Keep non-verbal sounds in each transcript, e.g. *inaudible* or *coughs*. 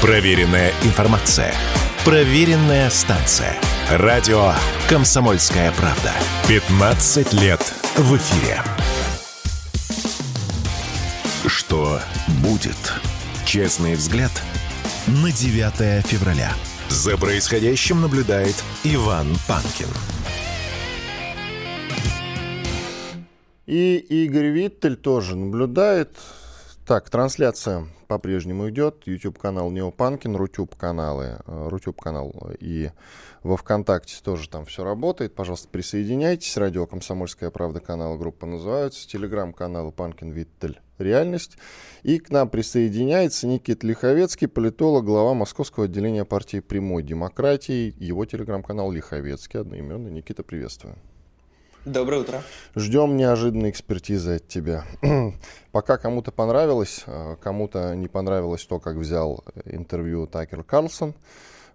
Проверенная информация. Проверенная станция. Радио «Комсомольская правда». 15 лет в эфире. Что будет? Честный взгляд на 9 февраля. За происходящим наблюдает Иван Панкин. И Игорь Виттель тоже наблюдает. Так, трансляция по-прежнему идет. YouTube-канал Неопанкин, Рутюб-каналы, э, Рутюб-канал и во ВКонтакте тоже там все работает. Пожалуйста, присоединяйтесь. Радио «Комсомольская правда» канал группа называются. Телеграм-канал Панкин Виттель «Реальность». И к нам присоединяется Никит Лиховецкий, политолог, глава Московского отделения партии «Прямой демократии». Его телеграм-канал Лиховецкий, одноименный. Никита, приветствую. Доброе утро. Ждем неожиданной экспертизы от тебя. *clears throat* Пока кому-то понравилось, э, кому-то не понравилось то, как взял интервью Такер Карлсон.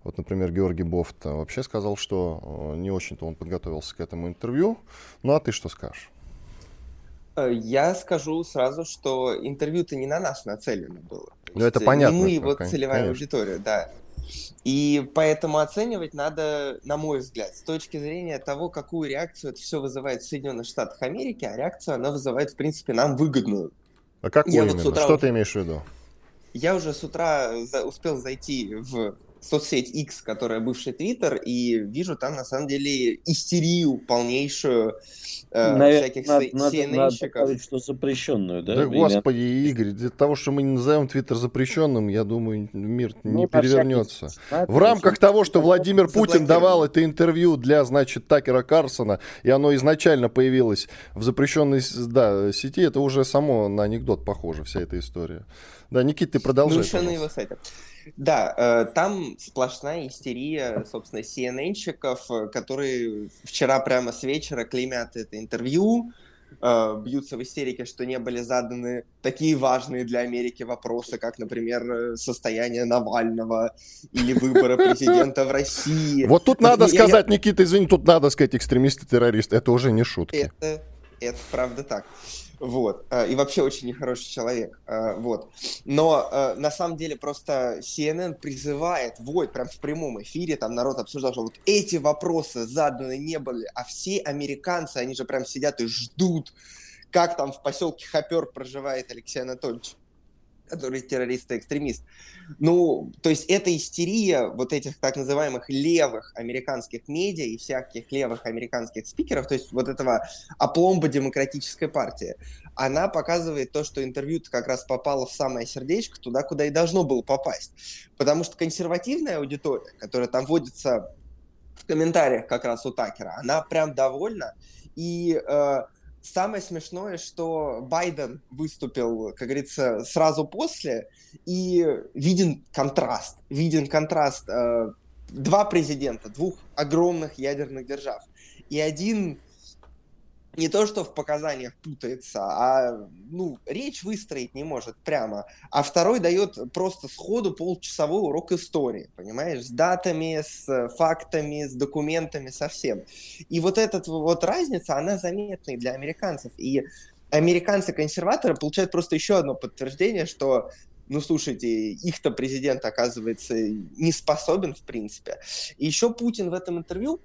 Вот, например, Георгий Бофт вообще сказал, что э, не очень-то он подготовился к этому интервью. Ну а ты что скажешь? Э, я скажу сразу, что интервью-то не на нас нацелено было. Ну, это понятно. Не мы его целевая конечно. аудитория, да. И поэтому оценивать надо, на мой взгляд, с точки зрения того, какую реакцию это все вызывает в Соединенных Штатах Америки, а реакцию она вызывает, в принципе, нам выгодную. А какую я именно? Вот утра... Что ты имеешь в виду? Я уже с утра за... успел зайти в соцсеть X, которая бывший Твиттер, и вижу там на самом деле истерию полнейшую э, Навер... всяких надо, CNN-щиков. Надо что запрещенную, да? Да, Или... господи, Игорь, для того, что мы не назовем Твиттер запрещенным, я думаю, мир ну, не перевернется. Всякий... В рамках того, что Владимир Путин давал это интервью для, значит, Такера Карсона, и оно изначально появилось в запрещенной да, сети, это уже само на анекдот похоже, вся эта история. Да, Никит, ты продолжай. Ну, его сайте. Да, э, там сплошная истерия, собственно, CNN-щиков, которые вчера прямо с вечера клеймят это интервью, э, бьются в истерике, что не были заданы такие важные для Америки вопросы, как, например, состояние Навального или выборы президента в России. Вот тут надо сказать, Никита, извини, тут надо сказать экстремисты-террористы, это уже не шутки. Это правда так. Вот. Э, и вообще очень нехороший человек. Э, вот. Но э, на самом деле просто CNN призывает, вот, прям в прямом эфире, там народ обсуждал, что вот эти вопросы заданы не были, а все американцы, они же прям сидят и ждут, как там в поселке Хопер проживает Алексей Анатольевич который террорист и экстремист. Ну, то есть эта истерия вот этих так называемых левых американских медиа и всяких левых американских спикеров, то есть вот этого опломба демократической партии, она показывает то, что интервью как раз попало в самое сердечко, туда, куда и должно было попасть. Потому что консервативная аудитория, которая там вводится в комментариях как раз у Такера, она прям довольна, и э, Самое смешное, что Байден выступил, как говорится, сразу после, и виден контраст. Виден контраст. Э, два президента, двух огромных ядерных держав. И один не то, что в показаниях путается, а ну, речь выстроить не может прямо. А второй дает просто сходу полчасовой урок истории, понимаешь, с датами, с фактами, с документами, со всем. И вот эта вот разница, она заметна для американцев. И американцы-консерваторы получают просто еще одно подтверждение, что ну, слушайте, их-то президент, оказывается, не способен, в принципе. И еще Путин в этом интервью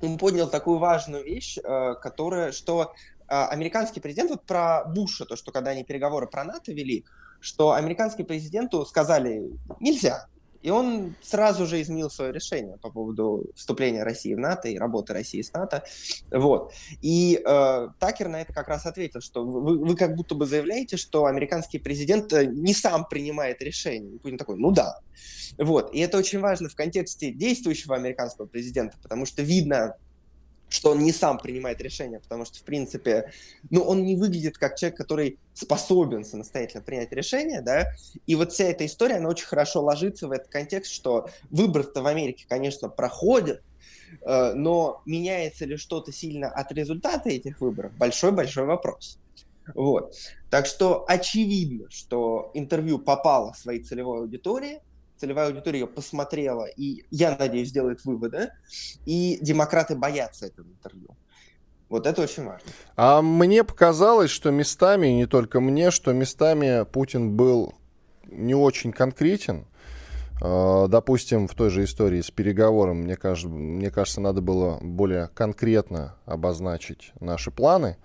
он поднял такую важную вещь, э, которая, что э, американский президент, вот про Буша, то, что когда они переговоры про НАТО вели, что американскому президенту сказали нельзя, и он сразу же изменил свое решение по поводу вступления России в НАТО и работы России с НАТО. Вот. И э, Такер на это как раз ответил, что вы, вы как будто бы заявляете, что американский президент э, не сам принимает решение. И Путин такой, ну да. Вот. И это очень важно в контексте действующего американского президента, потому что видно, что он не сам принимает решения, потому что, в принципе, ну, он не выглядит как человек, который способен самостоятельно принять решение, да, и вот вся эта история, она очень хорошо ложится в этот контекст, что выборы-то в Америке, конечно, проходят, э, но меняется ли что-то сильно от результата этих выборов, большой-большой вопрос. Вот. Так что очевидно, что интервью попало в свои целевой аудитории, целевая аудитория ее посмотрела, и, я надеюсь, сделает выводы, и демократы боятся этого интервью. Вот это очень важно. А мне показалось, что местами, не только мне, что местами Путин был не очень конкретен. Э, допустим, в той же истории с переговором, мне кажется, мне кажется, надо было более конкретно обозначить наши планы,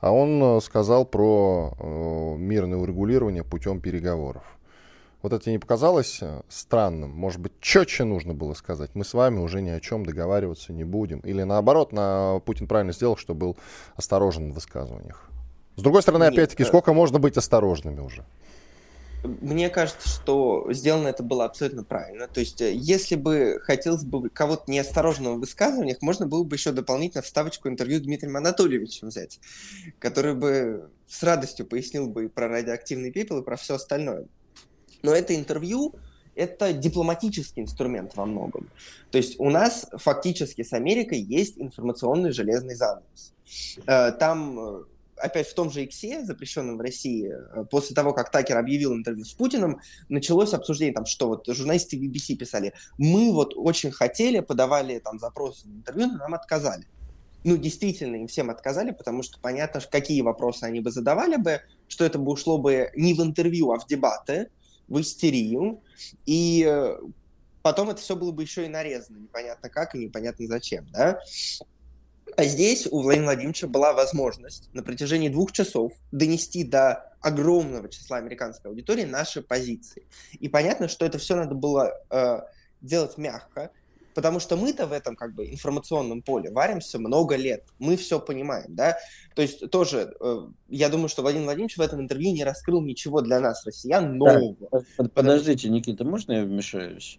а он э, сказал про э, мирное урегулирование путем переговоров. Вот это не показалось странным? Может быть, четче нужно было сказать? Мы с вами уже ни о чем договариваться не будем. Или наоборот, на... Путин правильно сделал, что был осторожен в высказываниях. С другой стороны, опять-таки, сколько можно быть осторожными уже? Мне кажется, что сделано это было абсолютно правильно. То есть, э, если бы хотелось бы кого-то неосторожного в высказываниях, можно было бы еще дополнительно вставочку интервью Дмитрием Анатольевичем взять, который бы с радостью пояснил бы и про радиоактивный пепел, и про все остальное. Но это интервью, это дипломатический инструмент во многом. То есть у нас фактически с Америкой есть информационный железный занавес. Э, там э, опять в том же Иксе, запрещенном в России, э, после того, как Такер объявил интервью с Путиным, началось обсуждение, там, что вот журналисты BBC писали, мы вот очень хотели, подавали там запросы на интервью, но нам отказали. Ну, действительно, им всем отказали, потому что понятно, какие вопросы они бы задавали бы, что это бы ушло бы не в интервью, а в дебаты, в истерию, и э, потом это все было бы еще и нарезано, непонятно как и непонятно зачем, да. А здесь у Владимира Владимировича была возможность на протяжении двух часов донести до огромного числа американской аудитории наши позиции. И понятно, что это все надо было э, делать мягко, потому что мы-то в этом как бы информационном поле варимся много лет, мы все понимаем, да, то есть тоже, э, я думаю, что Владимир Владимирович в этом интервью не раскрыл ничего для нас, россиян, нового. Так, подождите, потому... Никита, можно я вмешаюсь?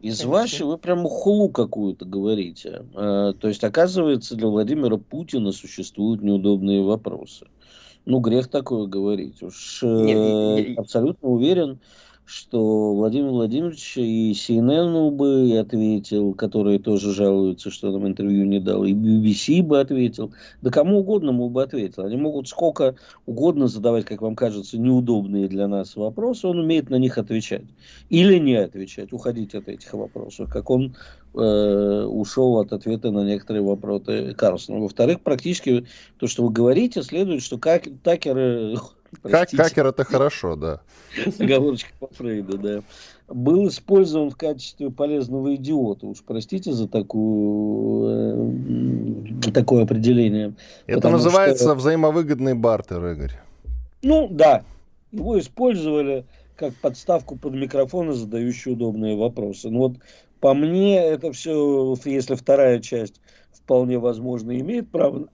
Из Конечно. вашей вы прям хулу какую-то говорите. Э, то есть, оказывается, для Владимира Путина существуют неудобные вопросы. Ну, грех такое говорить. Уж Нет, я... Э, абсолютно уверен, что Владимир Владимирович и CNN бы ответил, которые тоже жалуются, что нам интервью не дал, и BBC бы ответил, да кому угодно ему бы ответил. Они могут сколько угодно задавать, как вам кажется, неудобные для нас вопросы, он умеет на них отвечать. Или не отвечать, уходить от этих вопросов, как он э, ушел от ответа на некоторые вопросы Карлсона. Во-вторых, практически то, что вы говорите, следует, что как, Такер как хакер это хорошо, да. Оговорочка по Фрейду, да. Был использован в качестве полезного идиота. Уж простите за такую, э, такое определение. Это называется что... взаимовыгодный бартер, Игорь. Ну, да. Его использовали как подставку под микрофон, задающий удобные вопросы. Ну вот по мне это все, если вторая часть вполне возможно имеет право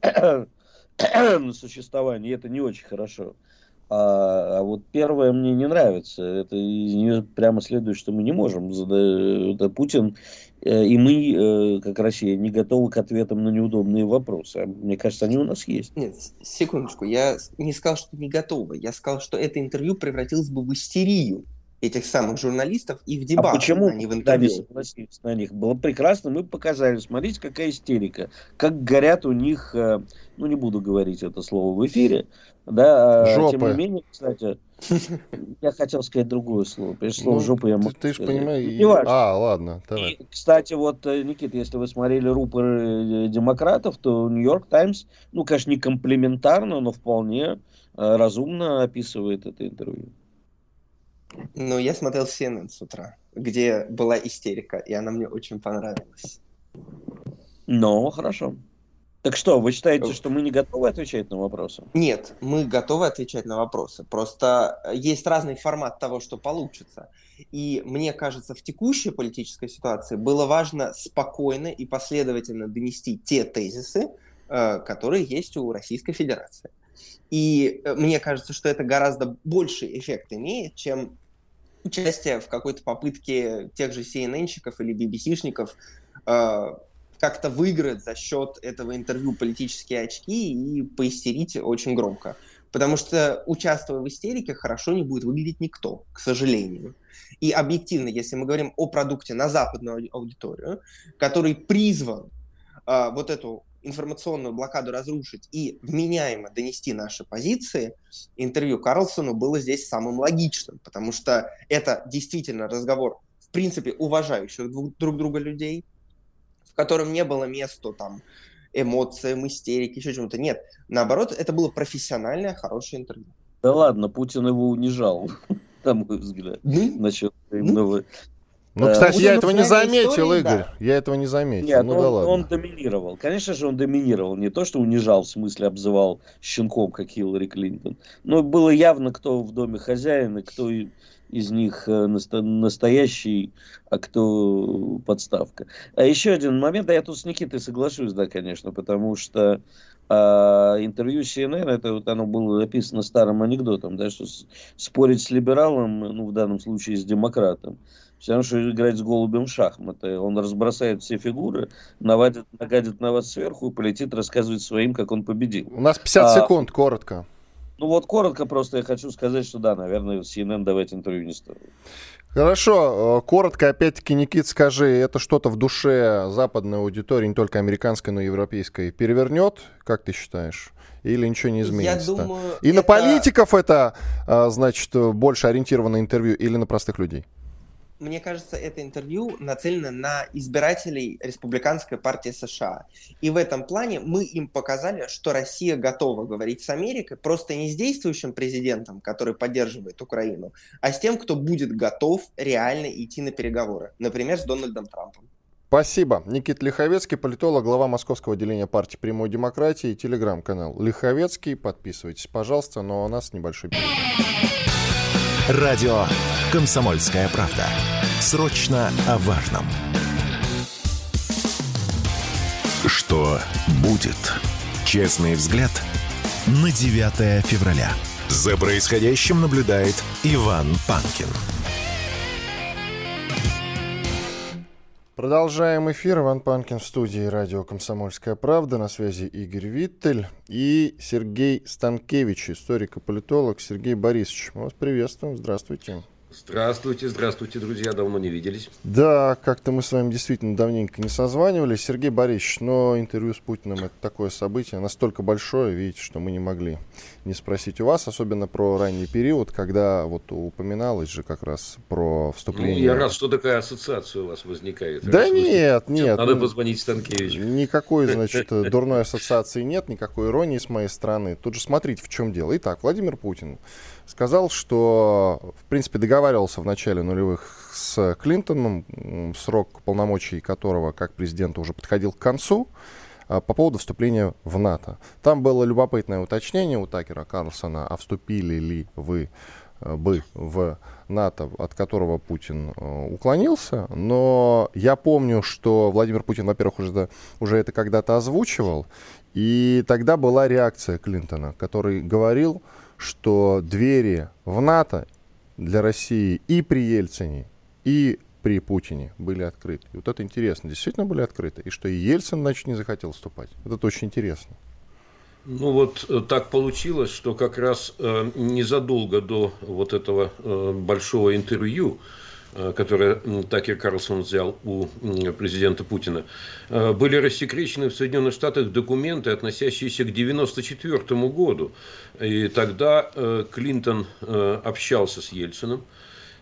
на *coughs* существование, это не очень хорошо. А, а вот первое мне не нравится. Это из нее прямо следует, что мы не можем. Это Путин э, и мы, э, как Россия, не готовы к ответам на неудобные вопросы. А мне кажется, они у нас есть. Нет, секундочку. Я не сказал, что не готовы. Я сказал, что это интервью превратилось бы в истерию этих самых журналистов и в дебаты, а почему а не в интервью. Да, не согласились на них? Было прекрасно, мы показали. Смотрите, какая истерика. Как горят у них, э, ну не буду говорить это слово в эфире, да, а, Жопы. тем не менее, кстати, *laughs* я хотел сказать другое слово. Прежде слово ну, жопа я могу Ты, ты же понимаешь. Ну, а, ладно. Давай. И, кстати, вот, э, Никита, если вы смотрели рупоры э, демократов, то Нью-Йорк Таймс, ну, конечно, не комплиментарно, но вполне разумно описывает это интервью. Ну, я смотрел CNN с утра, где была истерика, и она мне очень понравилась. Ну, хорошо. Так что, вы считаете, что мы не готовы отвечать на вопросы? Нет, мы готовы отвечать на вопросы. Просто есть разный формат того, что получится. И мне кажется, в текущей политической ситуации было важно спокойно и последовательно донести те тезисы, э, которые есть у Российской Федерации. И э, мне кажется, что это гораздо больший эффект имеет, чем участие в какой-то попытке тех же CNN-щиков или BBC-шников э, как-то выиграть за счет этого интервью политические очки и поистерить очень громко. Потому что, участвуя в истерике, хорошо не будет выглядеть никто, к сожалению. И объективно, если мы говорим о продукте на западную аудиторию, который призван э, вот эту информационную блокаду разрушить и вменяемо донести наши позиции, интервью Карлсону было здесь самым логичным, потому что это действительно разговор, в принципе, уважающих друг друга людей, в котором не было места там эмоциям, истерике, еще чему-то. Нет, наоборот, это было профессиональное, хорошее интервью. Да ладно, Путин его унижал, *laughs* на мой взгляд, насчет ну, Ну, кстати, я этого не заметил, истории, Игорь. Да. Я этого не заметил. Нет, ну, он, да ладно. он доминировал. Конечно же, он доминировал. Не то, что унижал, в смысле обзывал щенком, как Хиллари Клинтон. Но было явно, кто в доме хозяин и кто из них э, настоящий, а кто подставка. А еще один момент, да я тут с Никитой соглашусь, да, конечно, потому что а интервью CNN, это вот оно было написано старым анекдотом, да, что спорить с либералом, ну, в данном случае с демократом, все равно, что играть с голубем в шахматы. Он разбросает все фигуры, навадит, нагадит на вас сверху и полетит рассказывать своим, как он победил. У нас 50 а, секунд, коротко. Ну вот коротко просто я хочу сказать, что да, наверное, CNN давать интервью не стоит. Хорошо, э, коротко, опять-таки, Никит, скажи, это что-то в душе западной аудитории, не только американской, но и европейской, перевернет, как ты считаешь? Или ничего не изменится? Я думаю, и это... на политиков это, э, значит, больше ориентировано интервью или на простых людей? Мне кажется, это интервью нацелено на избирателей Республиканской партии США. И в этом плане мы им показали, что Россия готова говорить с Америкой, просто не с действующим президентом, который поддерживает Украину, а с тем, кто будет готов реально идти на переговоры, например, с Дональдом Трампом. Спасибо. Никит Лиховецкий, политолог, глава Московского отделения партии «Прямой демократии» и телеграм-канал Лиховецкий. Подписывайтесь, пожалуйста, но у нас небольшой перерыв. Радио «Комсомольская правда». Срочно о важном. Что будет? Честный взгляд на 9 февраля. За происходящим наблюдает Иван Панкин. Продолжаем эфир. Иван Панкин в студии радио «Комсомольская правда». На связи Игорь Виттель и Сергей Станкевич, историк и политолог. Сергей Борисович, мы вас приветствуем. Здравствуйте. Здравствуйте, здравствуйте, друзья, давно не виделись. Да, как-то мы с вами действительно давненько не созванивались. Сергей Борисович, но интервью с Путиным это такое событие, настолько большое, видите, что мы не могли не спросить у вас, особенно про ранний период, когда вот упоминалось же как раз про вступление... Ну, я рад, что такая ассоциация у вас возникает. Да нет, нет. Надо позвонить Станкевичу. Никакой, значит, *laughs* дурной ассоциации нет, никакой иронии с моей стороны. Тут же смотрите, в чем дело. Итак, Владимир Путин сказал, что, в принципе, договаривался в начале нулевых с Клинтоном, срок полномочий которого как президента уже подходил к концу, а, по поводу вступления в НАТО. Там было любопытное уточнение у Такера Карлсона, а вступили ли вы э, бы в НАТО, от которого Путин э, уклонился. Но я помню, что Владимир Путин, во-первых, уже, уже это когда-то озвучивал, и тогда была реакция Клинтона, который говорил, что двери в НАТО для России и при Ельцине, и при Путине были открыты. И вот это интересно, действительно были открыты. И что и Ельцин, значит, не захотел вступать. Вот это очень интересно. Ну вот э, так получилось, что как раз э, незадолго до вот этого э, большого интервью которое Такер Карлсон взял у президента Путина, э, были рассекречены в Соединенных Штатах документы, относящиеся к 1994 году. И тогда э, Клинтон общался с Ельцином.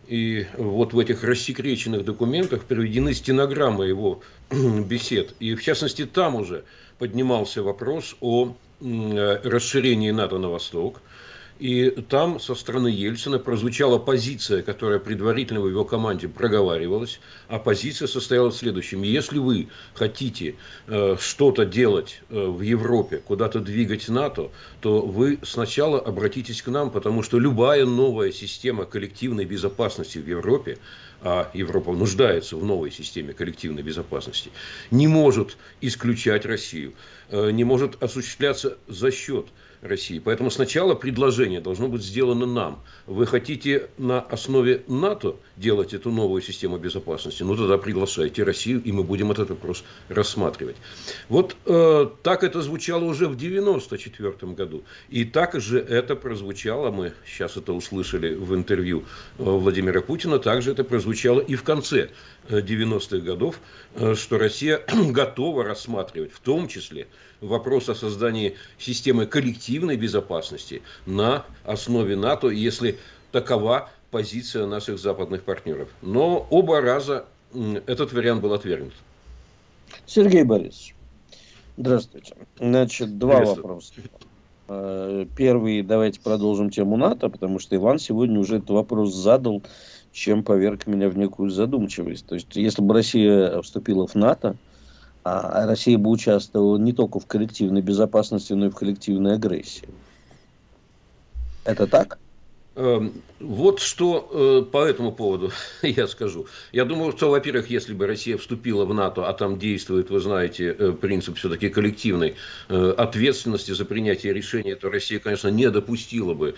И вот в этих рассекреченных документах приведены стенограммы его бесед. И в частности там уже поднимался вопрос о расширении НАТО на восток – и там со стороны Ельцина прозвучала позиция, которая предварительно в его команде проговаривалась. А позиция состояла в следующем. Если вы хотите э, что-то делать э, в Европе, куда-то двигать НАТО, то вы сначала обратитесь к нам, потому что любая новая система коллективной безопасности в Европе а Европа нуждается в новой системе коллективной безопасности, не может исключать Россию, э, не может осуществляться за счет России. Поэтому сначала предложение должно быть сделано нам. Вы хотите на основе НАТО делать эту новую систему безопасности? Ну тогда приглашайте Россию, и мы будем этот вопрос рассматривать. Вот э, так это звучало уже в 1994 году. И так же это прозвучало, мы сейчас это услышали в интервью э, Владимира Путина, также это прозвучало и в конце 90-х годов, э, что Россия *clears throat* готова рассматривать в том числе вопрос о создании системы коллективной безопасности на основе НАТО, если такова позиция наших западных партнеров. Но оба раза этот вариант был отвергнут. Сергей Борисович, здравствуйте. Значит, два вопроса. Э, первый, давайте продолжим тему НАТО, потому что Иван сегодня уже этот вопрос задал чем поверг меня в некую задумчивость. То есть, если бы Россия вступила в НАТО, а Россия бы участвовала не только в коллективной безопасности, но и в коллективной агрессии. Это так? Эм, вот что э, по этому поводу *laughs* я скажу. Я думаю, что, во-первых, если бы Россия вступила в НАТО, а там действует, вы знаете, э, принцип все-таки коллективной э, ответственности за принятие решения, то Россия, конечно, не допустила бы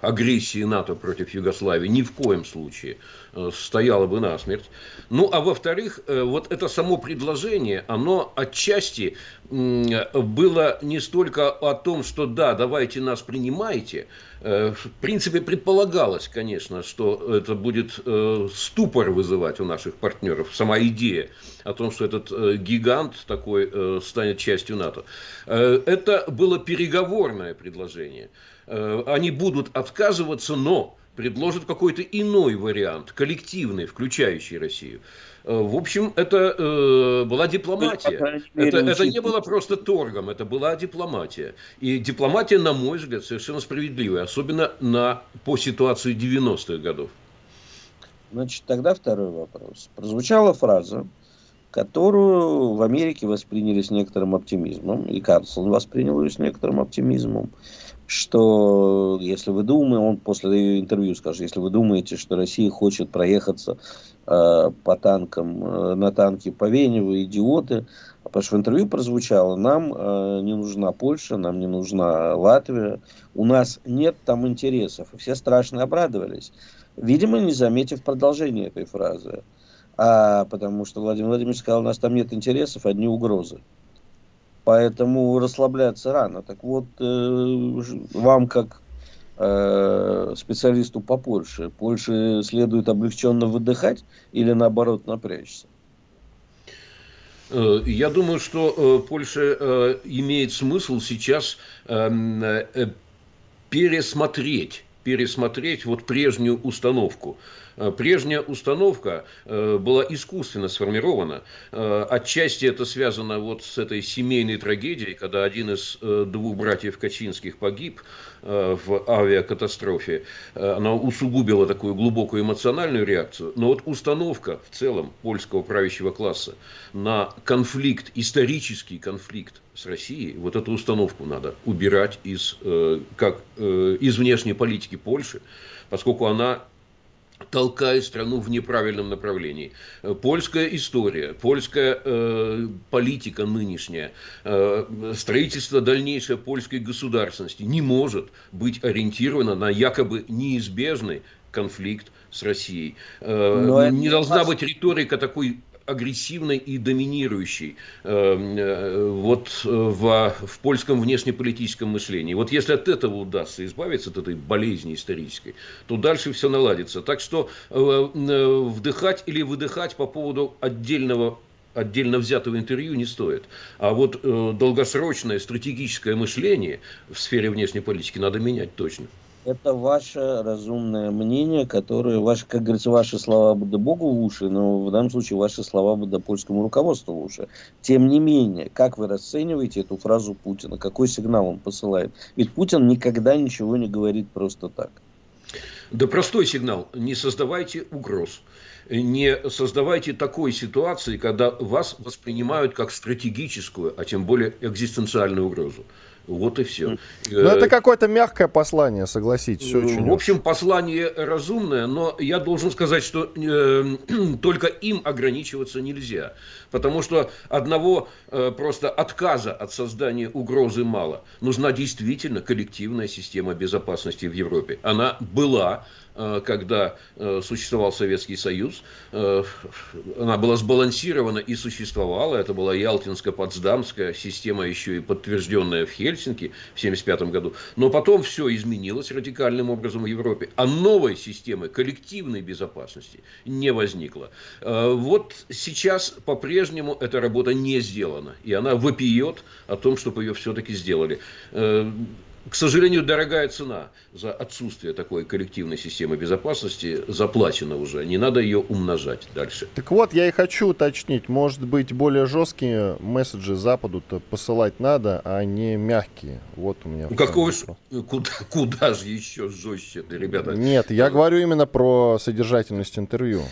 агрессии НАТО против Югославии ни в коем случае. Стояла бы насмерть. Ну, а во-вторых, вот это само предложение, оно отчасти было не столько о том, что да, давайте нас принимайте, в принципе, предполагалось, конечно, что это будет э, ступор вызывать у наших партнеров, сама идея о том, что этот э, гигант такой станет частью НАТО. Это было переговорное предложение. Они будут отказываться, но предложат какой-то иной вариант, коллективный, включающий Россию. Э, в общем, это э, была дипломатия. Это, это не было просто торгом, это была дипломатия. И дипломатия, на мой взгляд, совершенно справедливая, особенно на, по ситуации 90-х годов. Значит, тогда второй вопрос. Прозвучала фраза, которую в Америке восприняли с некоторым оптимизмом, и Карлсон воспринял ее с некоторым оптимизмом что если вы думаете, он после интервью скажет, если вы думаете, что Россия хочет проехаться э, по танкам, э, на танке по Вене, вы идиоты, потому что в интервью прозвучало, нам э, не нужна Польша, нам не нужна Латвия, у нас нет там интересов. И все страшно обрадовались, видимо, не заметив продолжения этой фразы. А потому что Владимир Владимирович сказал, у нас там нет интересов, одни угрозы. Поэтому расслабляться рано. Так вот, э, вам как э, специалисту по Польше, Польше следует облегченно выдыхать или наоборот напрячься? Э, я думаю, что Польша имеет смысл сейчас эм, пересмотреть, пересмотреть вот прежнюю установку. Э, прежняя установка э, была искусственно сформирована. Э, отчасти это связано вот с этой семейной трагедией, когда один из двух братьев Качинских погиб в авиакатастрофе. Она усугубила такую глубокую эмоциональную реакцию. Но вот установка в целом польского правящего класса на конфликт, исторический конфликт с Россией, вот эту установку надо убирать из, как, из внешней политики Польши, поскольку она толкает страну в неправильном направлении. Э, польская история, польская э, политика нынешняя, э, строительство дальнейшей польской государственности не может быть ориентировано на якобы неизбежный конфликт с Россией. Э, Но не должна быть риторика такой агрессивной и доминирующей эм, э, вот э, в, в польском внешнеполитическом мышлении. Вот если от этого удастся избавиться, от этой болезни исторической, то дальше все наладится. Так что э, вдыхать или выдыхать по поводу отдельного отдельно взятого интервью не стоит. А вот э, долгосрочное стратегическое мышление в сфере внешней политики надо менять точно это ваше разумное мнение, которое, ваше, как говорится, ваши слова бы Богу в уши, но в данном случае ваши слова бы польскому руководству в уши. Тем не менее, как вы расцениваете эту фразу Путина? Какой сигнал он посылает? Ведь Путин никогда ничего не говорит просто так. Да простой сигнал. Не создавайте угроз. Не создавайте такой ситуации, когда вас воспринимают как стратегическую, а тем более экзистенциальную угрозу. Вот и все. Ну, это какое-то мягкое послание, согласитесь. Очень в общем, послание разумное, но я должен сказать, что э, *clears throat* только им ограничиваться нельзя. Потому что одного э, просто отказа от создания угрозы мало. Нужна действительно коллективная система безопасности в Европе. Она была Э, когда э, существовал Советский Союз. Э, она была сбалансирована и существовала. Это была Ялтинско-Потсдамская система, еще и подтвержденная в Хельсинки в 1975 году. Но потом все изменилось радикальным образом в Европе. А новой системы коллективной безопасности не возникло. Вот сейчас по-прежнему эта работа не сделана. И она вопиет о том, чтобы ее все-таки сделали к сожалению, дорогая цена за отсутствие такой коллективной системы безопасности заплачена уже. Не надо ее умножать дальше. Так вот, я и хочу уточнить. Может быть, более жесткие месседжи Западу-то посылать надо, а не мягкие. Вот у меня... Ну, какого ж, куда, *laughs* куда же еще жестче, ребята? Нет, я говорю именно про содержательность интервью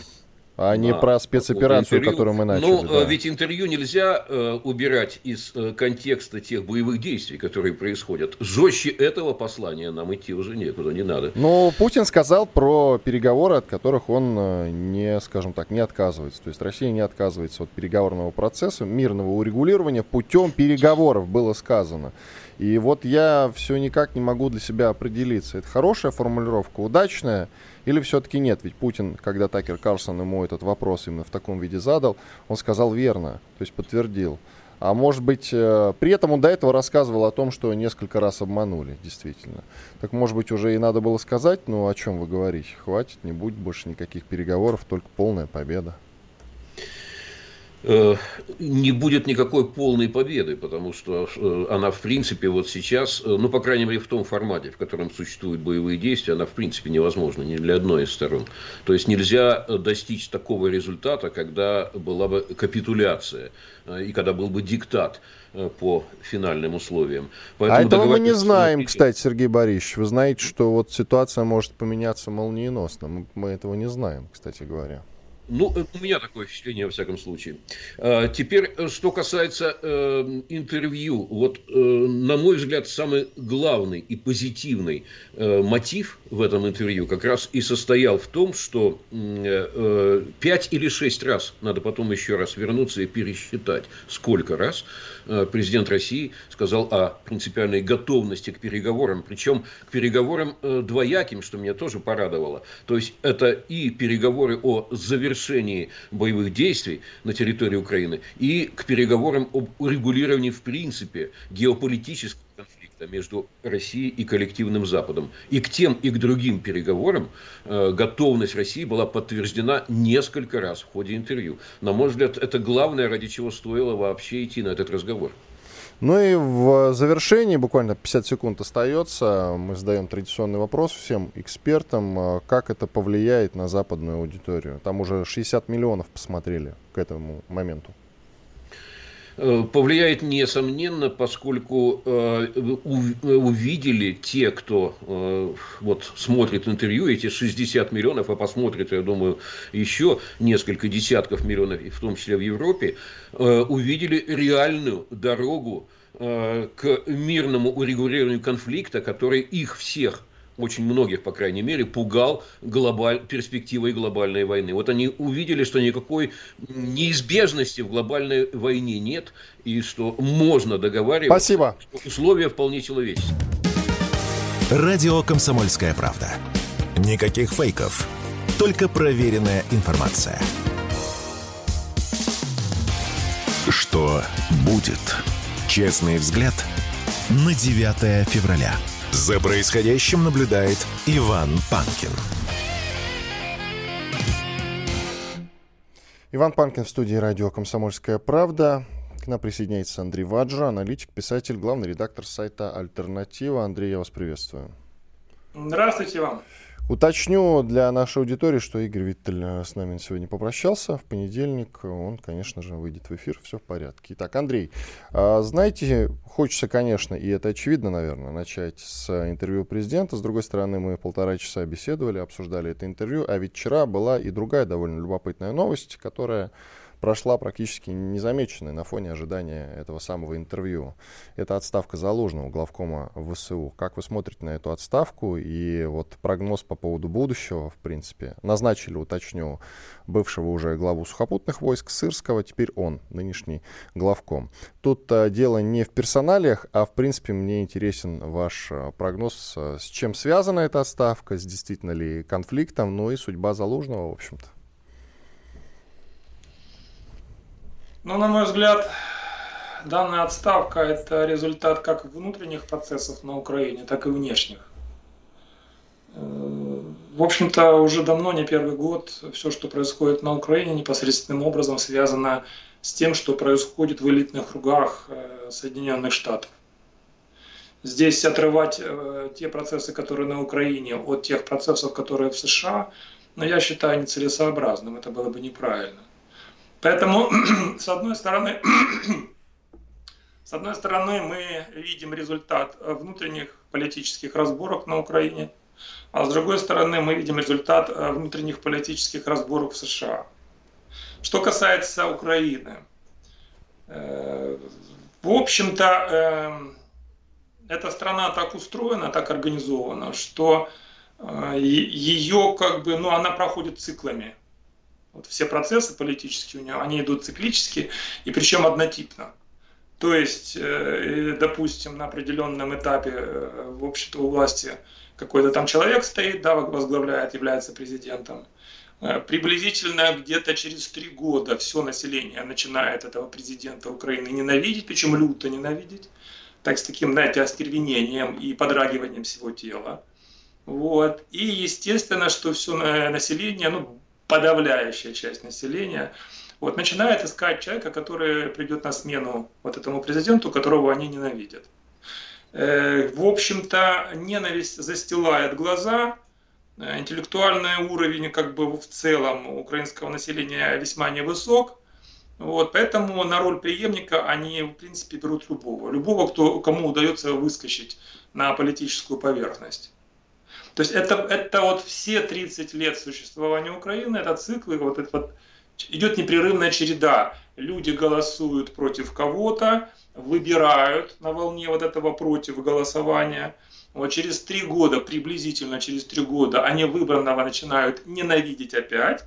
а не про спецоперацию, интервью. которую мы начали. Ну, да. ведь интервью нельзя э, убирать из э, контекста тех боевых действий, которые происходят. Жестче этого послания нам идти уже некуда, не надо. Но Путин сказал про переговоры, от которых он э, не, скажем так, не отказывается. То есть Россия не отказывается от переговорного процесса, мирного урегулирования путем переговоров, было сказано. И вот я все никак не могу для себя определиться. Это хорошая формулировка, удачная или все-таки нет? Ведь Путин, когда Такер Карлсон ему этот вопрос именно в таком виде задал, он сказал верно, то есть подтвердил. А может быть, э, при этом он до этого рассказывал о том, что несколько раз обманули, действительно. Так может быть, уже и надо было сказать, ну о чем вы говорите? Хватит, не будет больше никаких переговоров, только полная победа. Э, не будет никакой полной победы, потому что э, она, в принципе, вот сейчас, э, ну, по крайней мере, в том формате, в котором существуют боевые действия, она, в принципе, невозможна ни для одной из сторон. То есть, нельзя достичь такого результата, когда была бы капитуляция и когда был бы диктат по финальным условиям. Поэтому а этого мы не знаем, кстати, Сергей Борисович. Вы знаете, что вот ситуация может поменяться молниеносно. Мы этого не знаем, кстати говоря. Ну, э, у меня такое впечатление, во всяком случае. А, теперь, э, что касается э, интервью. Вот, э, на мой взгляд, самый главный и позитивный э, мотив в этом интервью как раз и состоял в том, что э, пять или шесть раз, надо потом еще раз вернуться и пересчитать, сколько раз президент России сказал о принципиальной готовности к переговорам. Причем к переговорам двояким, что меня тоже порадовало. То есть, это и переговоры о завершении завершении боевых действий на территории Украины и к переговорам об урегулировании в принципе геополитического конфликта между Россией и коллективным Западом. И к тем, и к другим переговорам э, готовность России была подтверждена несколько раз в ходе интервью. На мой взгляд, это главное, ради чего стоило вообще идти на этот разговор. Ну и в завершении, буквально 50 секунд остается, мы задаем традиционный вопрос всем экспертам, а, как это повлияет на западную аудиторию. Там уже 60 миллионов посмотрели к этому моменту повлияет несомненно, поскольку э, увидели те, кто э, вот смотрит интервью, эти 60 миллионов, а посмотрит, я думаю, еще несколько десятков миллионов, в том числе в Европе, э, увидели реальную дорогу Э, к мирному урегулированию конфликта, который их всех очень многих, по крайней мере, пугал глобаль... перспективой глобальной войны. Вот они увидели, что никакой неизбежности в глобальной войне нет, и что можно договариваться. Спасибо. Что условия вполне человеческие. Радио «Комсомольская правда». Никаких фейков, только проверенная информация. Что будет? Честный взгляд на 9 февраля. За происходящим наблюдает Иван Панкин. Иван Панкин в студии радио «Комсомольская правда». К нам присоединяется Андрей Ваджа, аналитик, писатель, главный редактор сайта «Альтернатива». Андрей, я вас приветствую. Здравствуйте, Иван. Уточню для нашей аудитории, что Игорь Виттель э, с нами сегодня попрощался. В понедельник он, конечно же, выйдет в эфир. Все в порядке. Итак, Андрей, а, знаете, хочется, конечно, и это очевидно, наверное, начать с интервью президента. С другой стороны, мы полтора часа беседовали, обсуждали это интервью. А ведь вчера была и другая довольно любопытная новость, которая прошла практически незамеченной на фоне ожидания этого самого интервью. Это отставка Залужного, главкома ВСУ. Как вы смотрите на эту отставку и вот прогноз по поводу будущего, в принципе? Назначили, уточню, бывшего уже главу сухопутных войск Сырского, теперь он, нынешний главком. Тут а, дело не в персоналиях, а в принципе мне интересен ваш а, прогноз, а, с чем связана эта отставка, с действительно ли конфликтом, ну и судьба Залужного, в общем-то. Ну, на мой взгляд, данная отставка – это результат как внутренних процессов на Украине, так и внешних. Э, в общем-то, уже давно, не первый год, все, что происходит на Украине, непосредственным образом связано с тем, что происходит в элитных кругах э, Соединенных Штатов. здесь отрывать э, те процессы, которые на Украине, от тех процессов, которые в США, но я считаю нецелесообразным, это было бы неправильно. Поэтому, *clears throat* с одной стороны, *clears throat* с одной стороны, мы видим результат внутренних политических разборок на Украине, а с другой стороны, мы видим результат внутренних политических разборок в США. Что касается Украины, э, в общем-то, эм, эта страна так устроена, так организована, что э, ее как бы, ну, она проходит циклами. Вот все процессы политические у нее, они идут циклически, и причем однотипно. То есть, э, допустим, на определенном этапе в общем-то у власти какой-то там человек стоит, да, возглавляет, является президентом. Э, приблизительно где-то через три года все население начинает этого президента Украины ненавидеть, причем люто ненавидеть, так с таким, знаете, остервенением и подрагиванием всего тела. Вот. И естественно, что все население, ну, подавляющая часть населения, вот, начинает искать человека, который придет на смену вот этому президенту, которого они ненавидят. Э, в общем-то, ненависть застилает глаза, Э, интеллектуальный уровень как бы в целом украинского населения весьма невысок. Вот, поэтому на роль преемника они, в принципе, берут любого. Любого, кто, кому удается выскочить на политическую поверхность. То есть это, это вот все 30 лет существования Украины, это циклы, вот это вот, идет непрерывная череда. Люди голосуют против кого-то, выбирают на волне вот этого против голосования – вот через три года, приблизительно через три года, они выбранного начинают ненавидеть опять.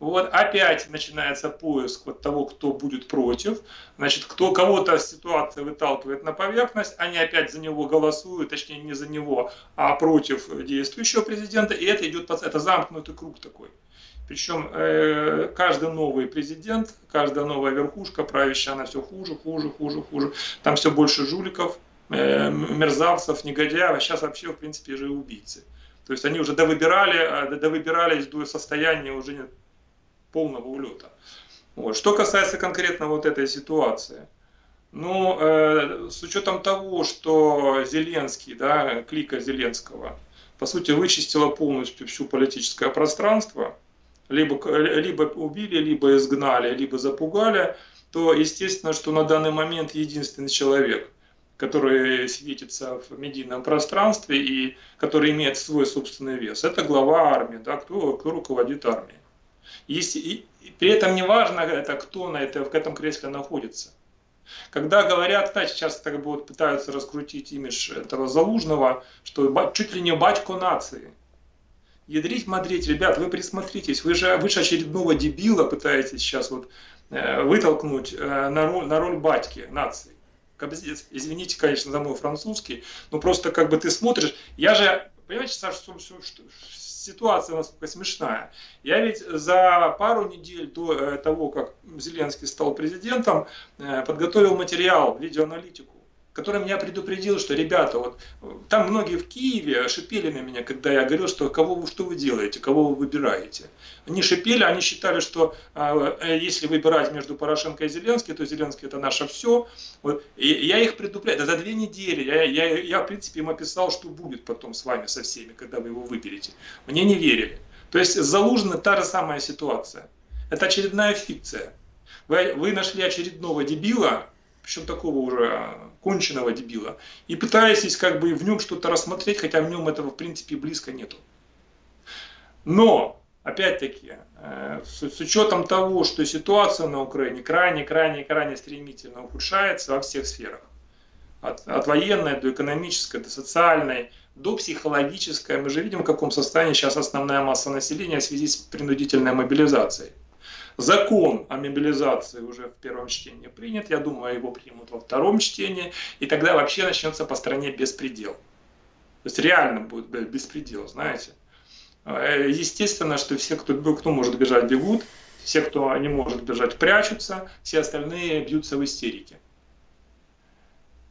Вот опять начинается поиск вот того, кто будет против. Значит, кто кого-то ситуация выталкивает на поверхность, они опять за него голосуют, точнее не за него, а против действующего президента. И это идет, это замкнутый круг такой. Причем э, каждый новый президент, каждая новая верхушка правящая, она все хуже, хуже, хуже, хуже. Там все больше жуликов, Э, мерзавцев, негодяев, а сейчас вообще, в принципе, же убийцы. То есть они уже довыбирали, а, довыбирались до состояния уже полного улета. Вот. Что касается конкретно вот этой ситуации, ну, э, с учетом того, что Зеленский, да, клика Зеленского, по сути, вычистила полностью всю политическое пространство, либо, либо убили, либо изгнали, либо запугали, то естественно, что на данный момент единственный человек, который светится в медийном пространстве и который имеет свой собственный вес. Это глава армии, да, кто, кто руководит армией. Если, и, и при этом не важно, это, кто на это, в этом кресле находится. Когда говорят, знаете, сейчас так бы пытаются раскрутить имидж этого Залужного, что чуть ли не батько нации. Ядрить, мадрить, ребят, вы присмотритесь, вы же, вы же очередного дебила пытаетесь сейчас вот э, вытолкнуть э, на, роль, на роль батьки нации извините, конечно, за мой французский, но просто как бы ты смотришь, я же, понимаете, Саша, что, что, ситуация насколько смешная. Я ведь за пару недель до э, того, как Зеленский стал президентом, э, подготовил материал, видеоаналитику который меня предупредил, что, ребята, вот там многие в Киеве шипели на меня, когда я говорил, что кого вы, что вы делаете, кого вы выбираете. Они шипели, они считали, что а, э, если выбирать между Порошенко и Зеленским, то Зеленский это наше все. Вот, и я их предупреждаю, да за две недели я, я, я, в принципе, им описал, что будет потом с вами, со всеми, когда вы его выберете. Мне не верили. То есть Залужина та же самая ситуация. Это очередная фикция. Вы, вы нашли очередного дебила, причем такого уже конченного дебила, и пытаетесь как бы в нем что-то рассмотреть, хотя в нем этого в принципе близко нету. Но, опять-таки, э, с учетом того, что ситуация на Украине крайне-крайне-крайне стремительно ухудшается во всех сферах, от, от военной до экономической, до социальной, до психологической, мы же видим, в каком состоянии сейчас основная масса населения в связи с принудительной мобилизацией. Закон о мобилизации уже в первом чтении принят, я думаю, его примут во втором чтении, и тогда вообще начнется по стране беспредел. То есть реально будет беспредел, знаете. Э, естественно, что все, кто, кто может бежать, бегут, все, кто не может бежать, прячутся, все остальные бьются в истерике.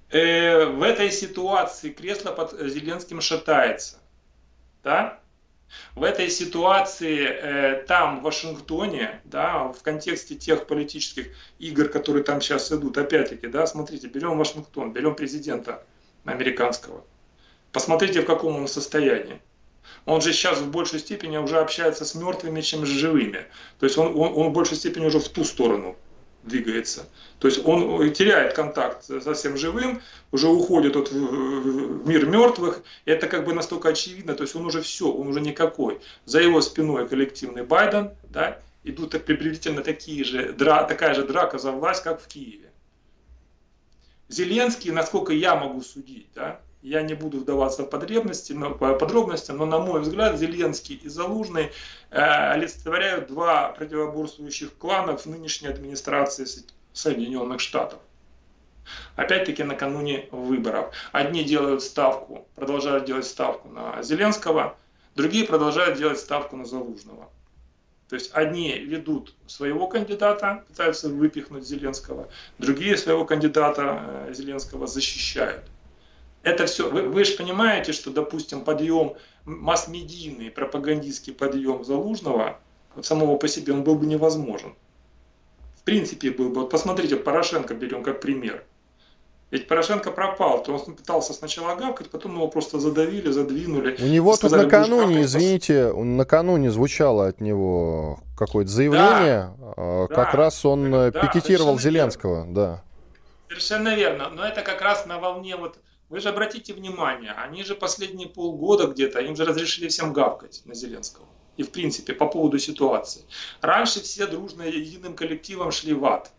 Э, в этой ситуации кресло под Зеленским шатается. Да? В этой ситуации э, там, в Вашингтоне, да, в контексте тех политических игр, которые там сейчас идут, опять-таки, да, смотрите, берем Вашингтон, берем президента американского. Посмотрите, в каком он состоянии. Он же сейчас в большей степени уже общается с мертвыми, чем с живыми. То есть он, он, он в большей степени уже в ту сторону двигается. То есть он теряет контакт со всем живым, уже уходит от, в мир мертвых. Это как бы настолько очевидно. То есть он уже все, он уже никакой. За его спиной коллективный Байден, да, идут приблизительно такие же, дра, такая же драка за власть, как в Киеве. Зеленский, насколько я могу судить, да, я не буду вдаваться в подробности, но, подробности, но на мой взгляд Зеленский и Залужный э, олицетворяют два противоборствующих клана в нынешней администрации Соединенных Штатов. Опять-таки накануне выборов. Одни делают ставку, продолжают делать ставку на Зеленского, другие продолжают делать ставку на Залужного. То есть одни ведут своего кандидата, пытаются выпихнуть Зеленского, другие своего кандидата э, Зеленского защищают. Это все, вы, вы же понимаете, что, допустим, подъем, масс-медийный, пропагандистский подъем Залужного, вот самого по себе, он был бы невозможен. В принципе, был бы. Вот посмотрите, Порошенко берем как пример. Ведь Порошенко пропал, то он пытался сначала гавкать, потом его просто задавили, задвинули. У него тут накануне, извините, накануне звучало от него какое-то заявление, да, а, как да, раз он да, пикетировал Зеленского, верно. да. Совершенно верно, но это как раз на волне вот вы же обратите внимание, они же последние полгода где-то, им же разрешили всем гавкать на Зеленского. И в принципе по поводу ситуации. Раньше все дружно единым коллективом шли в ад.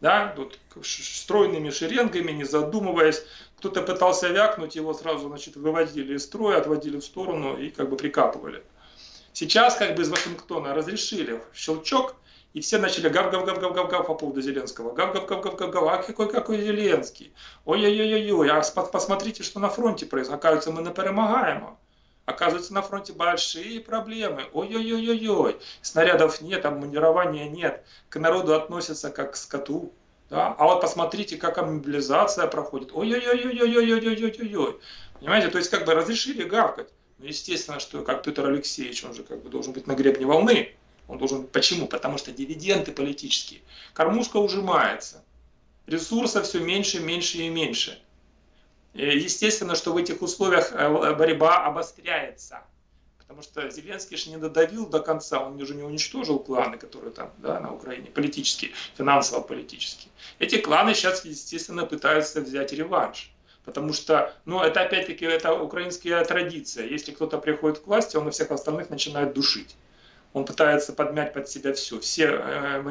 Да, вот стройными шеренгами, не задумываясь. Кто-то пытался вякнуть, его сразу значит, выводили из строя, отводили в сторону и как бы прикапывали. Сейчас как бы из Вашингтона разрешили щелчок, и все начали гав-гав-гав-гав-гав по поводу Зеленского. Гав-гав-гав-гав-гав, а какой, какой Зеленский? Ой-ой-ой-ой, а посмотрите, что на фронте происходит. Оказывается, мы не перемагаем. Оказывается, на фронте большие проблемы. Ой-ой-ой-ой-ой. Снарядов нет, обмундирования нет. К народу относятся как к скоту. Да? А вот посмотрите, как мобилизация проходит. Ой-ой-ой-ой-ой-ой-ой-ой-ой. Понимаете, то есть как бы разрешили гавкать. Но естественно, что как Петр Алексеевич, он же как бы должен быть на гребне волны. Он должен... Почему? Потому что дивиденды политические. Кормушка ужимается. Ресурсов все меньше, меньше и меньше. Естественно, что в этих условиях э, борьба обостряется. Потому что Зеленский же не додавил до конца, он уже не уничтожил кланы, которые там да, на Украине, политические, финансово-политические. Эти кланы сейчас, естественно, пытаются взять реванш. Потому что, ну, это опять-таки, это украинская традиция. Если кто-то приходит к власти, он на всех остальных начинает душить он пытается подмять под себя все, все э,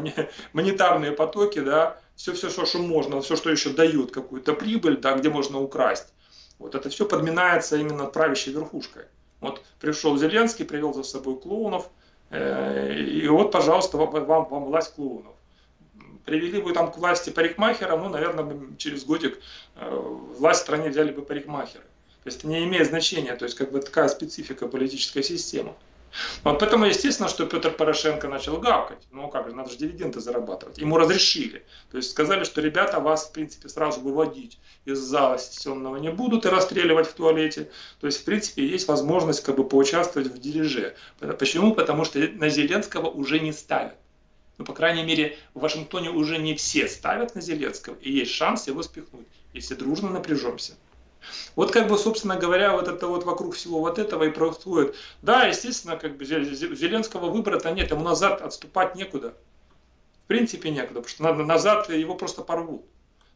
монетарные потоки, да, все, все, все, что можно, все, что еще дает какую-то прибыль, да, где можно украсть. Вот это все подминается именно правящей верхушкой. Вот пришел Зеленский, привел за собой клоунов, э, и вот, пожалуйста, вам, вам власть клоунов. Привели бы там к власти парикмахера, ну, наверное, через годик э, власть в стране взяли бы парикмахеры. То есть это не имеет значения, то есть как бы такая специфика политической системы. Вот поэтому естественно, что Петр Порошенко начал гавкать. Ну как же, надо же дивиденды зарабатывать. Ему разрешили. То есть сказали, что ребята вас в принципе сразу выводить из зала сессионного не будут и расстреливать в туалете. То есть в принципе есть возможность как бы поучаствовать в дележе. Почему? Потому что на Зеленского уже не ставят. Ну, по крайней мере, в Вашингтоне уже не все ставят на Зеленского, и есть шанс его спихнуть, если дружно напряжемся. Вот как бы, собственно говоря, вот это вот вокруг всего вот этого и происходит. Да, естественно, как бы Зеленского выбора-то нет, ему назад отступать некуда. В принципе некуда, потому что назад его просто порвут.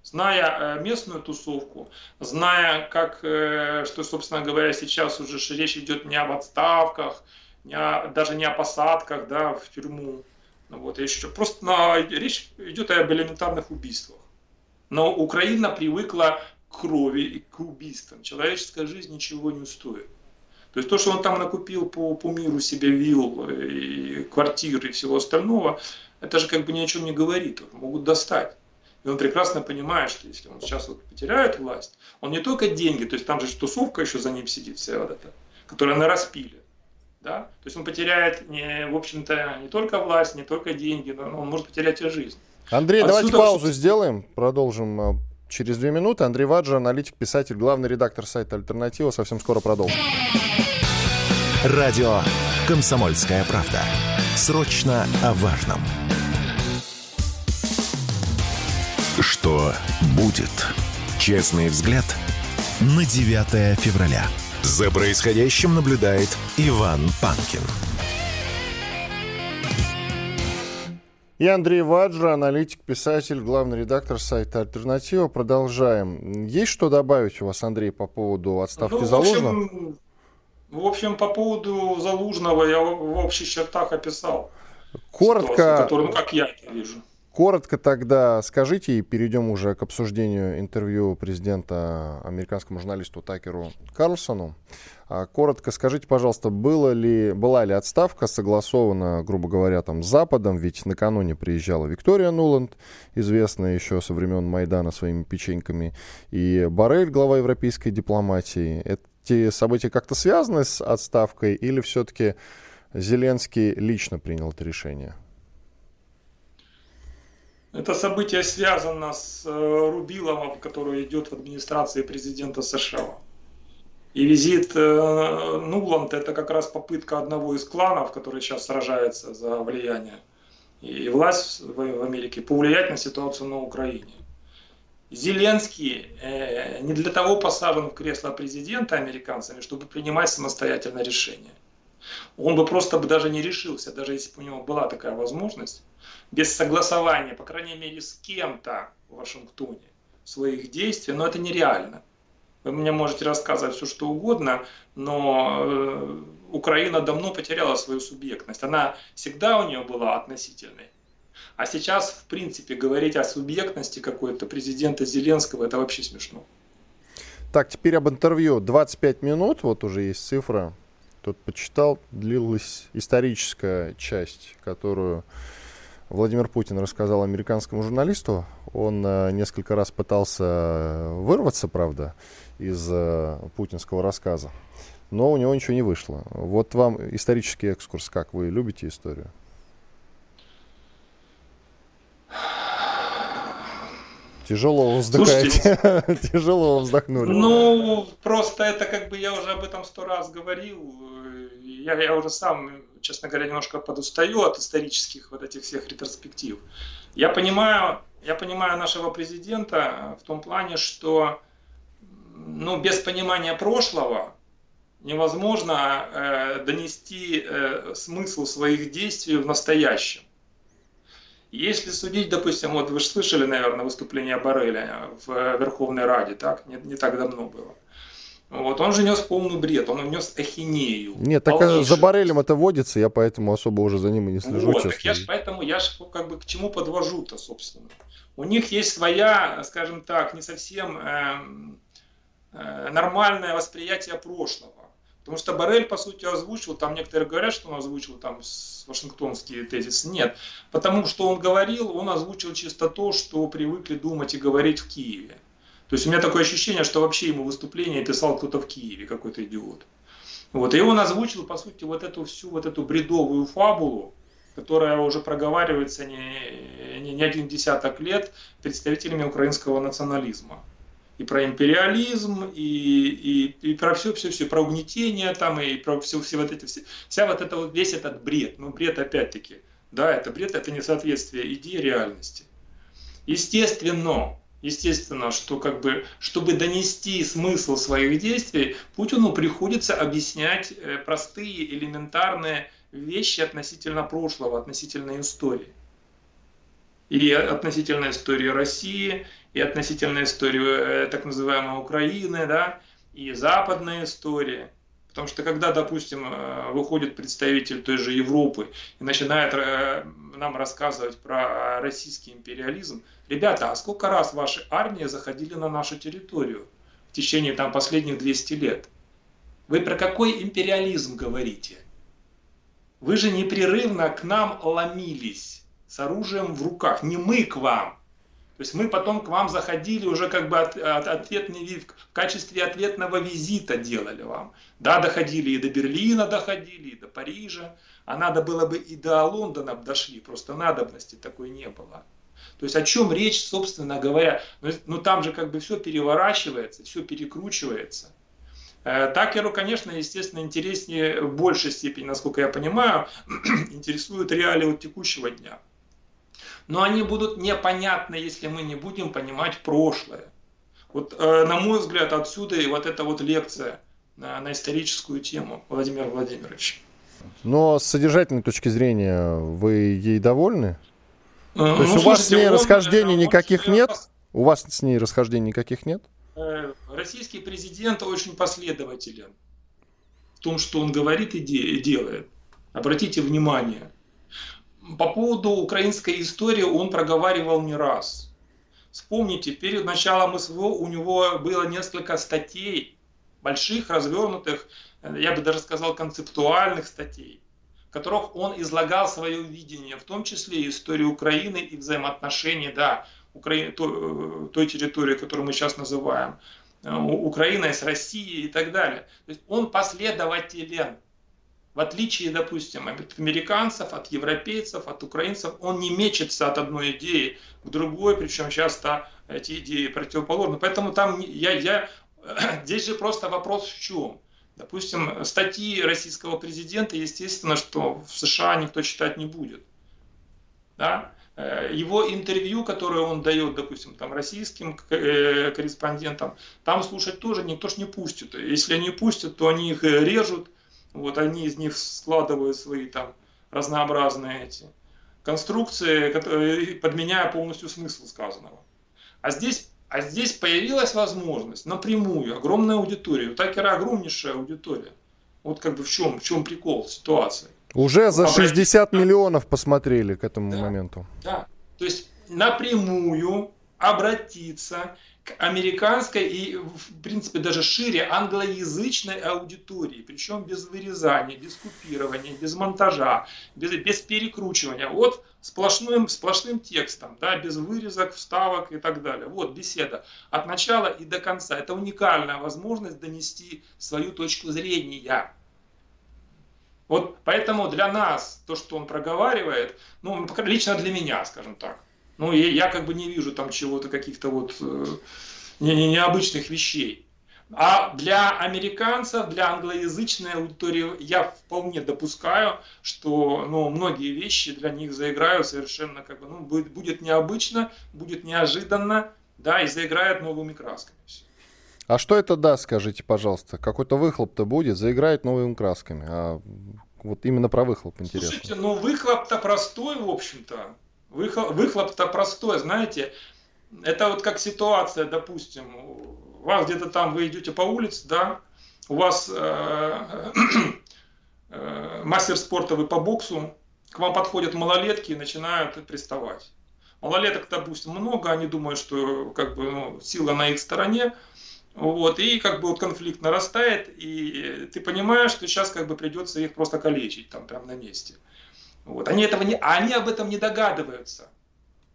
Зная э, местную тусовку, зная, как, э, что, собственно говоря, сейчас уже речь идет не об отставках, не о, даже не о посадках да, в тюрьму, ну вот, еще просто на, речь идет об элементарных убийствах. Но Украина привыкла крови и к убийствам. Человеческая жизнь ничего не стоит. То есть то, что он там накупил по, по миру себе вилл, и квартир и всего остального, это же как бы ни о чем не говорит. Могут достать. И он прекрасно понимает, что если он сейчас вот потеряет власть, он не только деньги, то есть там же тусовка еще за ним сидит вся вот эта, которая на распиле. Да? То есть он потеряет, не, в общем-то, не только власть, не только деньги, но он может потерять и жизнь. Андрей, Отсюда... давайте паузу сделаем, продолжим э, через две минуты. Андрей Ваджа, аналитик, писатель, главный редактор сайта «Альтернатива». Совсем скоро продолжим. Радио «Комсомольская правда». Срочно о важном. Что будет? Честный взгляд на 9 февраля. За происходящим наблюдает Иван Панкин. И Андрей Ваджра, аналитик, писатель, главный редактор сайта «Альтернатива». Продолжаем. Есть что добавить у вас, Андрей, по поводу отставки ну, Залужного? В общем, в общем, по поводу Залужного я в общих чертах описал. Коротко, ситуацию, которую, ну, как я это вижу. Коротко тогда скажите и перейдем уже к обсуждению интервью президента американскому журналисту Такеру Карлсону. А, коротко скажите, пожалуйста, было ли, была ли отставка согласована, грубо говоря, там, с Западом? Ведь накануне приезжала Виктория Нуланд, известная еще со времен Майдана своими печеньками, и Барель, глава европейской дипломатии. Эти события как-то связаны с отставкой или все-таки Зеленский лично принял это решение? Это событие связано с э, Рубиловым, который идет в администрации президента США. И визит э, Нуланд это как раз попытка одного из кланов, который сейчас сражается за влияние и власть в Америке, повлиять на ситуацию на Украине. Зеленский э, не для того посажен в кресло президента американцами, чтобы принимать самостоятельно решения. Он бы просто бы даже не решился, даже если бы у него была такая возможность, без согласования, по крайней мере, с кем-то в Вашингтоне своих действий, но это нереально. Вы мне можете рассказывать все, что угодно, но э, Украина давно потеряла свою субъектность. Она всегда у нее была относительной. А сейчас, в принципе, говорить о субъектности какой-то президента Зеленского, это вообще смешно. Так, теперь об интервью. 25 минут, вот уже есть цифра. Тут почитал, длилась историческая часть, которую Владимир Путин рассказал американскому журналисту. Он э, несколько раз пытался вырваться, правда, из э, путинского рассказа, но у него ничего не вышло. Вот вам исторический экскурс, как вы любите историю? Тяжело вздыхаете. *laughs* Тяжело вздохнули. Ну, просто это как бы я уже об этом сто раз говорил. Я, я уже сам честно говоря, немножко подустаю от исторических вот этих всех ретроспектив. Я понимаю, я понимаю нашего президента в том плане, что ну, без понимания прошлого невозможно э, донести э, смысл своих действий в настоящем. Если судить, допустим, вот вы же слышали, наверное, выступление Барреля в Верховной Раде, так? Не, не так давно было. Вот, он же нес полный бред, он нес ахинею. Нет, так полнейшую. за Барелем это водится, я поэтому особо уже за ним и не слежу, вот, честно. Я ж, поэтому я же как бы к чему подвожу-то, собственно. У них есть своя, скажем так, не совсем э, э, нормальное восприятие прошлого. Потому что Барель, по сути, озвучил, там некоторые говорят, что он озвучил там вашингтонские тезисы. Нет. Потому что он говорил, он озвучил чисто то, что привыкли думать и говорить в Киеве. То есть у меня такое ощущение, что вообще ему выступление писал кто-то в Киеве, какой-то идиот. Вот, и он озвучил, по сути, вот эту всю вот эту бредовую фабулу, которая уже проговаривается не, не, не один десяток лет представителями украинского национализма. И про империализм, и, и, и про все, все, все, про угнетение там, и про все, все вот эти, все, вся вот это вот, весь этот бред. Ну, бред опять-таки, да, это бред, это несоответствие идеи реальности. Естественно, Естественно, что как бы, чтобы донести смысл своих действий, Путину приходится объяснять э, простые, элементарные вещи относительно прошлого, относительно истории. И относительно истории России, и относительно истории э, так называемой Украины, да, и западная история – Потому что когда, допустим, э, выходит представитель той же Европы и начинает э, нам рассказывать про российский империализм, ребята, а сколько раз ваши армии заходили на нашу территорию в течение там, последних 200 лет? Вы про какой империализм говорите? Вы же непрерывно к нам ломились с оружием в руках. Не мы к вам, то есть мы потом к вам заходили уже как бы от, от, ответный, в качестве ответного визита делали вам. Да, доходили и до Берлина доходили, и до Парижа. А надо было бы и до Лондона дошли, просто надобности такой не было. То есть о чем речь, собственно говоря? Ну, ну там же как бы все переворачивается, все перекручивается. Э, Такеру, конечно, естественно, интереснее в большей степени, насколько я понимаю, *clears throat* интересуют реалии вот текущего дня но они будут непонятны, если мы не будем понимать прошлое. Вот, э, на мой взгляд, отсюда и вот эта вот лекция на, на историческую тему Владимира Владимировича. Но с содержательной точки зрения вы ей довольны? Э, То есть ну, у вас с ней он, расхождений он, никаких он, нет? У вас с ней расхождений никаких нет? Э, российский президент очень последователен в том, что он говорит и делает. Обратите внимание. По поводу украинской истории он проговаривал не раз. Вспомните, перед началом СВО у него было несколько статей, больших, развернутых, я бы даже сказал, концептуальных статей, в которых он излагал свое видение, в том числе и историю Украины и взаимоотношения, да, Укра... той, той территории, которую мы сейчас называем, э, Украиной с Россией и так далее. То есть он последователен. В отличие, допустим, от американцев, от европейцев, от украинцев, он не мечется от одной идеи к другой, причем часто эти идеи противоположны. Поэтому там я, я, *clears throat* здесь же просто вопрос в чем? Допустим, статьи российского президента, естественно, что в США никто читать не будет. Да? Э, его интервью, которое он дает, допустим, там, российским э, корреспондентам, там слушать тоже никто ж не пустит. Если они пустят, то они их режут, вот они из них складывают свои там разнообразные эти конструкции, которые, подменяя полностью смысл сказанного. А здесь, а здесь появилась возможность напрямую, огромная аудитория. У Такера огромнейшая аудитория. Вот как бы в чем, в чем прикол ситуации. Уже за 60 миллионов посмотрели к этому да, моменту. Да, то есть напрямую обратиться американской и, в принципе, даже шире англоязычной аудитории, причем без вырезания, без купирования, без монтажа, без, без перекручивания. Вот сплошным, сплошным текстом, да, без вырезок, вставок и так далее. Вот беседа от начала и до конца. Это уникальная возможность донести свою точку зрения. Вот поэтому для нас то, что он проговаривает, ну, лично для меня, скажем так, ну, я как бы не вижу там чего-то, каких-то вот э, не, не, необычных вещей. А для американцев, для англоязычной аудитории я вполне допускаю, что ну, многие вещи для них заиграют совершенно как бы, ну, будет, будет необычно, будет неожиданно, да, и заиграют новыми красками. А что это даст, скажите, пожалуйста? Какой-то выхлоп-то будет, заиграет новыми красками. А вот именно про выхлоп интересно. Слушайте, ну выхлоп-то простой, в общем-то. Выхлоп-то простой, знаете, это вот как ситуация, допустим, у вас где-то там, вы идете по улице, да, у вас э, э, мастер спорта, вы по боксу, к вам подходят малолетки и начинают приставать. Малолеток, допустим, много, они думают, что как бы ну, сила на их стороне, вот, и как бы вот конфликт нарастает, и ты понимаешь, что сейчас как бы придется их просто калечить там прямо на месте. Вот. Они, этого не, они об этом не догадываются.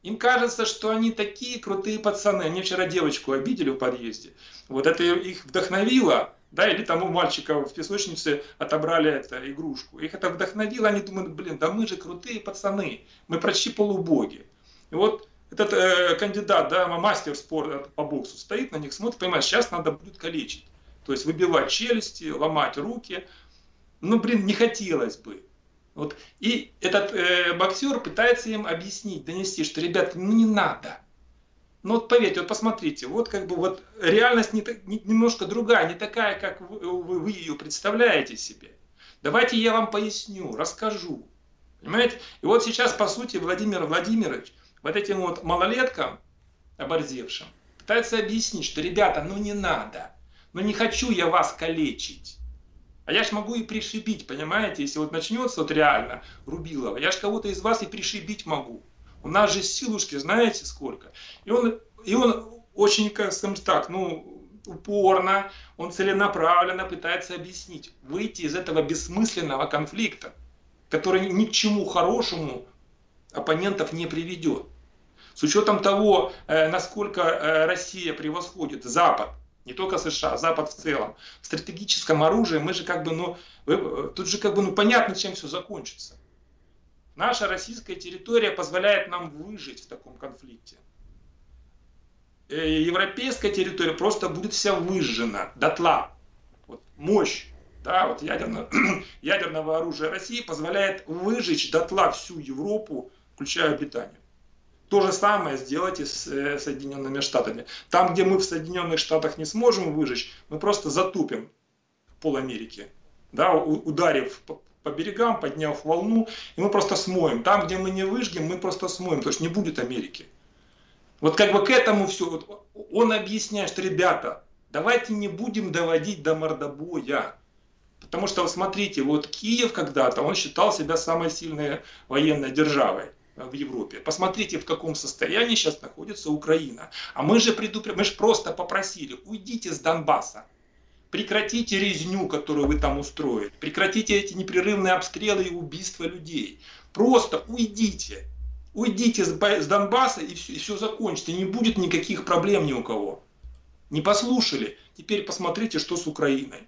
Им кажется, что они такие крутые пацаны. Они вчера девочку обидели в подъезде. Вот это их вдохновило. Да, или там у мальчика в песочнице отобрали это, игрушку. Их это вдохновило, они думают, блин, да мы же крутые пацаны, мы почти полубоги. И вот этот э, кандидат, да, мастер спорта по боксу стоит на них, смотрит, понимает, сейчас надо будет калечить. То есть выбивать челюсти, ломать руки. Ну, блин, не хотелось бы. Вот. И этот э, боксер пытается им объяснить, донести, что, ребят, ну не надо. Ну вот поверьте, вот посмотрите, вот как бы вот реальность не, не, немножко другая, не такая, как вы, вы, ее представляете себе. Давайте я вам поясню, расскажу. Понимаете? И вот сейчас, по сути, Владимир Владимирович вот этим вот малолеткам, оборзевшим, пытается объяснить, что, ребята, ну не надо, ну не хочу я вас калечить. А я ж могу и пришибить, понимаете, если вот начнется вот реально Рубилова, я ж кого-то из вас и пришибить могу. У нас же силушки, знаете сколько. И он, и он очень, как скажем так, ну, упорно, он целенаправленно пытается объяснить, выйти из этого бессмысленного конфликта, который ни к чему хорошему оппонентов не приведет. С учетом того, э, насколько э, Россия превосходит Запад не только США, Запад в целом, в стратегическом оружии мы же как бы, ну, тут же как бы, ну, понятно, чем все закончится. Наша российская территория позволяет нам выжить в таком конфликте. Э, европейская территория просто будет вся выжжена дотла. Вот, мощь да, вот ядерного, *clears throat* ядерного оружия России позволяет выжечь дотла всю Европу, включая Британию. То же самое сделайте с э, Соединенными Штатами. Там, где мы в Соединенных Штатах не сможем выжечь, мы просто затупим пол Америки, да, ударив по берегам, подняв волну, и мы просто смоем. Там, где мы не выжгем, мы просто смоем, то есть не будет Америки. Вот как бы к этому все. Вот он объясняет, что, ребята, давайте не будем доводить до мордобоя. Потому что, смотрите, вот Киев когда-то, он считал себя самой сильной военной державой в Европе. Посмотрите, в каком состоянии сейчас находится Украина. А мы же, предупр... мы же просто попросили, уйдите с Донбасса. Прекратите резню, которую вы там устроили. Прекратите эти непрерывные обстрелы и убийства людей. Просто уйдите. Уйдите с Донбасса и все, и все закончится. Не будет никаких проблем ни у кого. Не послушали. Теперь посмотрите, что с Украиной.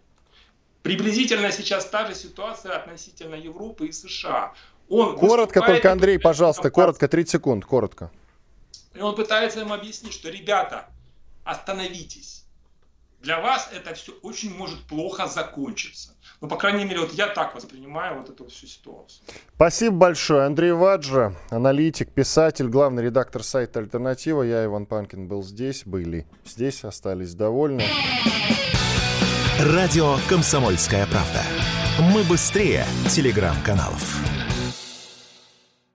Приблизительно сейчас та же ситуация относительно Европы и США. Он коротко только, Андрей, пожалуйста, коротко, 30 секунд, коротко. И он пытается им объяснить, что, ребята, остановитесь для вас это все очень может плохо закончиться. Ну, по крайней мере, вот я так воспринимаю вот эту всю ситуацию. Спасибо большое. Андрей Ваджа, аналитик, писатель, главный редактор сайта «Альтернатива». Я, Иван Панкин, был здесь, были здесь, остались довольны. Радио «Комсомольская правда». Мы быстрее телеграм-каналов.